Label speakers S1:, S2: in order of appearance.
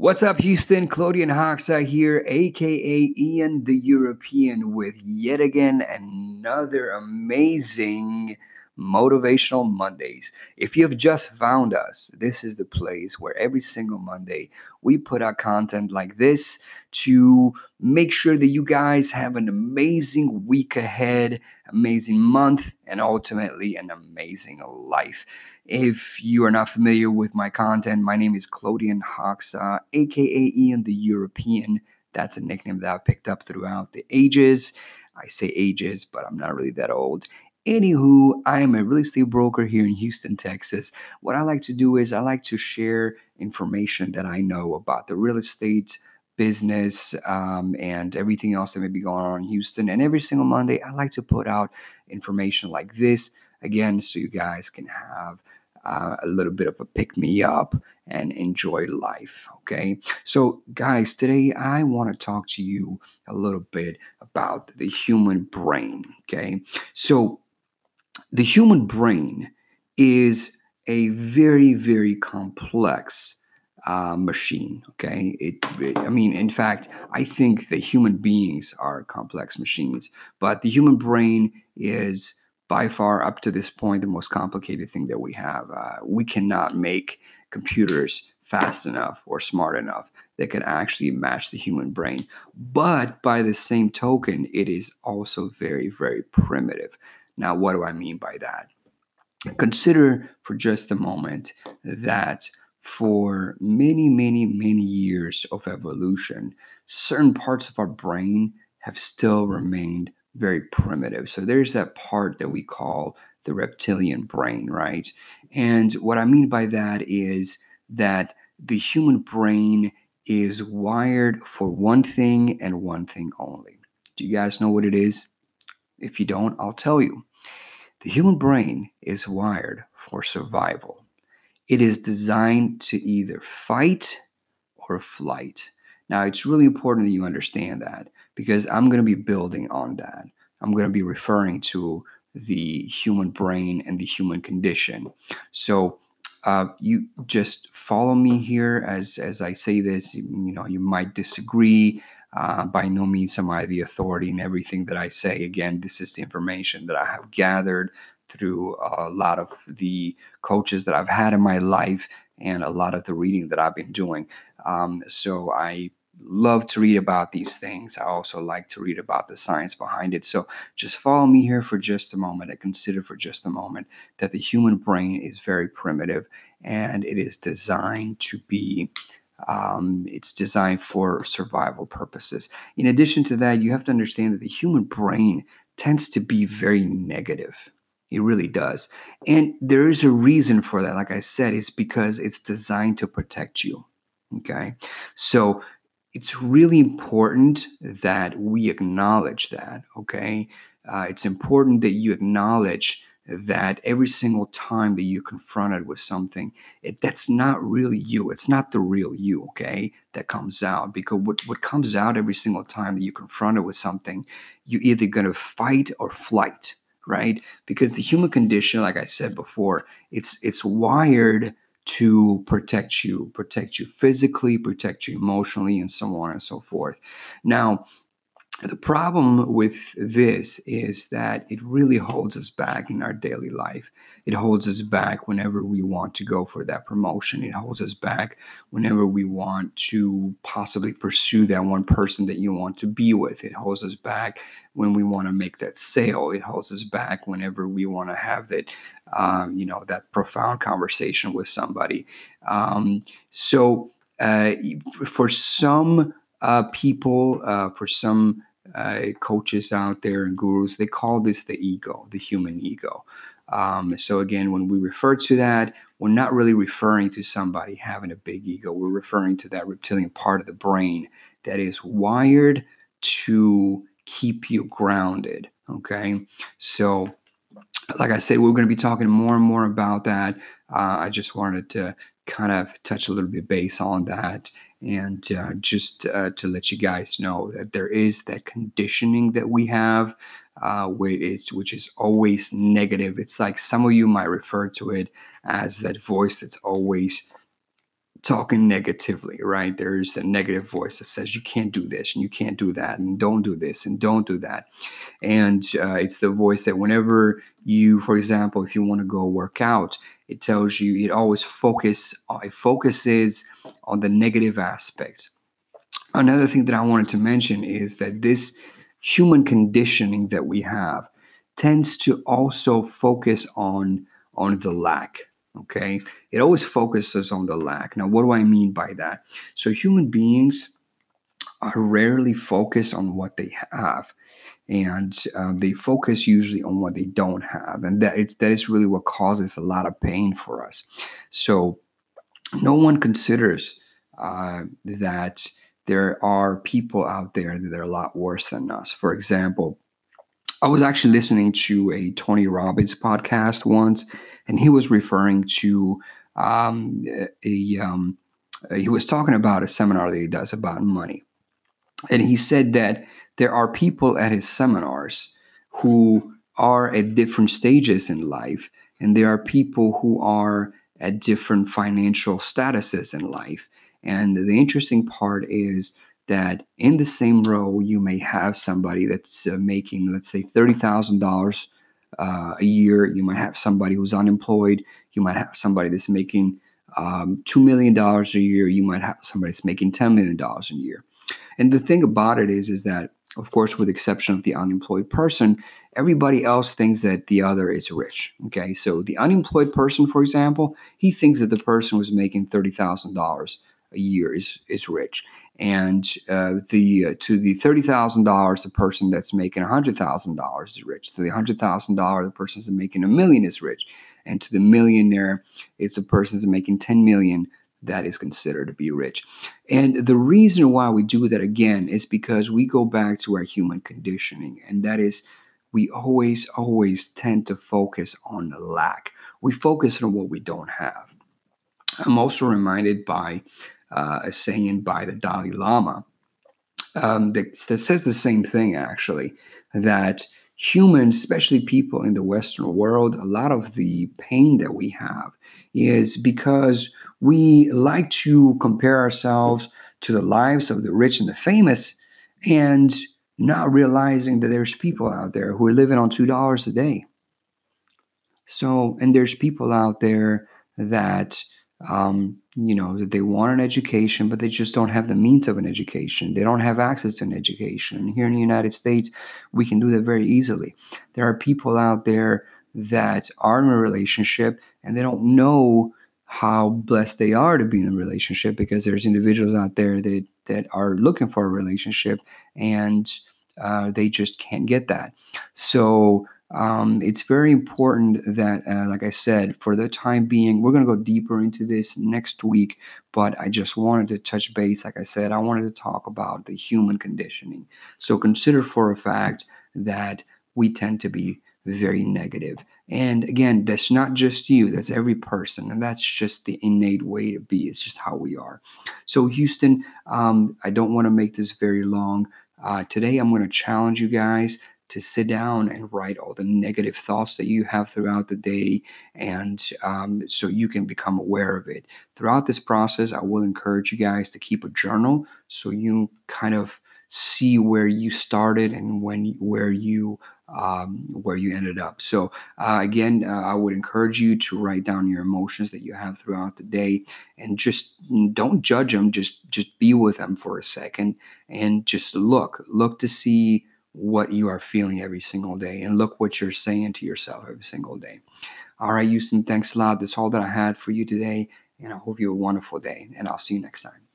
S1: What's up, Houston? Claudian Hoxa here, aka Ian the European, with yet again another amazing Motivational Mondays. If you have just found us, this is the place where every single Monday we put out content like this to make sure that you guys have an amazing week ahead, amazing month, and ultimately an amazing life. If you are not familiar with my content, my name is Claudian Hoxa, aka Ian the European. That's a nickname that I picked up throughout the ages. I say ages, but I'm not really that old. Anywho, I am a real estate broker here in Houston, Texas. What I like to do is I like to share information that I know about the real estate business um, and everything else that may be going on in Houston. And every single Monday, I like to put out information like this again so you guys can have uh, a little bit of a pick me up and enjoy life. Okay. So, guys, today I want to talk to you a little bit about the human brain. Okay. So, the human brain is a very, very complex uh, machine. Okay, it, it, I mean, in fact, I think that human beings are complex machines, but the human brain is by far up to this point the most complicated thing that we have. Uh, we cannot make computers fast enough or smart enough that can actually match the human brain. But by the same token, it is also very, very primitive. Now, what do I mean by that? Consider for just a moment that for many, many, many years of evolution, certain parts of our brain have still remained very primitive. So there's that part that we call the reptilian brain, right? And what I mean by that is that the human brain is wired for one thing and one thing only. Do you guys know what it is? If you don't, I'll tell you. The human brain is wired for survival. It is designed to either fight or flight. Now, it's really important that you understand that because I'm going to be building on that. I'm going to be referring to the human brain and the human condition. So, uh, you just follow me here as as I say this. You know, you might disagree. Uh, by no means am I the authority in everything that I say. Again, this is the information that I have gathered through a lot of the coaches that I've had in my life and a lot of the reading that I've been doing. Um, so I love to read about these things. I also like to read about the science behind it. So just follow me here for just a moment and consider for just a moment that the human brain is very primitive and it is designed to be um, it's designed for survival purposes. In addition to that, you have to understand that the human brain tends to be very negative. It really does. And there is a reason for that. Like I said, it's because it's designed to protect you. Okay. So it's really important that we acknowledge that. Okay. Uh, it's important that you acknowledge that every single time that you're confronted with something, it, that's not really you. It's not the real you, okay, that comes out. Because what, what comes out every single time that you're confronted with something, you're either going to fight or flight, right? Because the human condition, like I said before, it's it's wired to protect you, protect you physically, protect you emotionally, and so on and so forth. Now, the problem with this is that it really holds us back in our daily life. It holds us back whenever we want to go for that promotion. It holds us back whenever we want to possibly pursue that one person that you want to be with. It holds us back when we want to make that sale. It holds us back whenever we want to have that, um, you know, that profound conversation with somebody. Um, so, uh, for some uh, people, uh, for some uh, coaches out there and gurus, they call this the ego, the human ego. Um, so again, when we refer to that, we're not really referring to somebody having a big ego. We're referring to that reptilian part of the brain that is wired to keep you grounded. Okay, so like I said, we're going to be talking more and more about that. Uh, I just wanted to kind of touch a little bit base on that and uh, just uh, to let you guys know that there is that conditioning that we have uh, which is which is always negative it's like some of you might refer to it as that voice that's always talking negatively, right? There's a negative voice that says you can't do this and you can't do that and don't do this and don't do that. And uh, it's the voice that whenever you, for example, if you want to go work out, it tells you it always focus uh, it focuses on the negative aspects. Another thing that I wanted to mention is that this human conditioning that we have tends to also focus on on the lack okay? It always focuses on the lack. Now what do i mean by that? So human beings are rarely focused on what they have and um, they focus usually on what they don't have and that that is really what causes a lot of pain for us. So no one considers uh, that there are people out there that are a lot worse than us. For example i was actually listening to a tony robbins podcast once and he was referring to um, a um, he was talking about a seminar that he does about money, and he said that there are people at his seminars who are at different stages in life, and there are people who are at different financial statuses in life. And the interesting part is that in the same row, you may have somebody that's uh, making, let's say, thirty thousand dollars uh, a year. You might have somebody who's unemployed. You might have somebody that's making um, $2 million a year. You might have somebody that's making $10 million a year. And the thing about it is, is that, of course, with the exception of the unemployed person, everybody else thinks that the other is rich. Okay. So the unemployed person, for example, he thinks that the person who's making $30,000 a year is, is rich and uh, the uh, to the thirty thousand dollars, the person that's making hundred thousand dollars is rich. To the hundred thousand dollar, the person that's making a million is rich, and to the millionaire, it's a person that's making ten million that is considered to be rich. And the reason why we do that again is because we go back to our human conditioning, and that is we always, always tend to focus on the lack. We focus on what we don't have. I'm also reminded by uh, a saying by the Dalai Lama um, that, that says the same thing, actually, that humans, especially people in the Western world, a lot of the pain that we have is because we like to compare ourselves to the lives of the rich and the famous and not realizing that there's people out there who are living on $2 a day. So, and there's people out there that um, you know that they want an education but they just don't have the means of an education. They don't have access to an education. Here in the united states we can do that very easily. There are people out there that are in a relationship and they don't know how blessed they are to be in a relationship because there's individuals out there that that are looking for a relationship and uh, they just can't get that so um, it's very important that, uh, like I said, for the time being, we're going to go deeper into this next week. But I just wanted to touch base. Like I said, I wanted to talk about the human conditioning. So consider for a fact that we tend to be very negative. And again, that's not just you, that's every person. And that's just the innate way to be. It's just how we are. So, Houston, um, I don't want to make this very long. Uh, today, I'm going to challenge you guys to sit down and write all the negative thoughts that you have throughout the day and um, so you can become aware of it throughout this process i will encourage you guys to keep a journal so you kind of see where you started and when where you um, where you ended up so uh, again uh, i would encourage you to write down your emotions that you have throughout the day and just don't judge them just just be with them for a second and just look look to see what you are feeling every single day and look what you're saying to yourself every single day. All right, Houston, thanks a lot. That's all that I had for you today. And I hope you have a wonderful day. And I'll see you next time.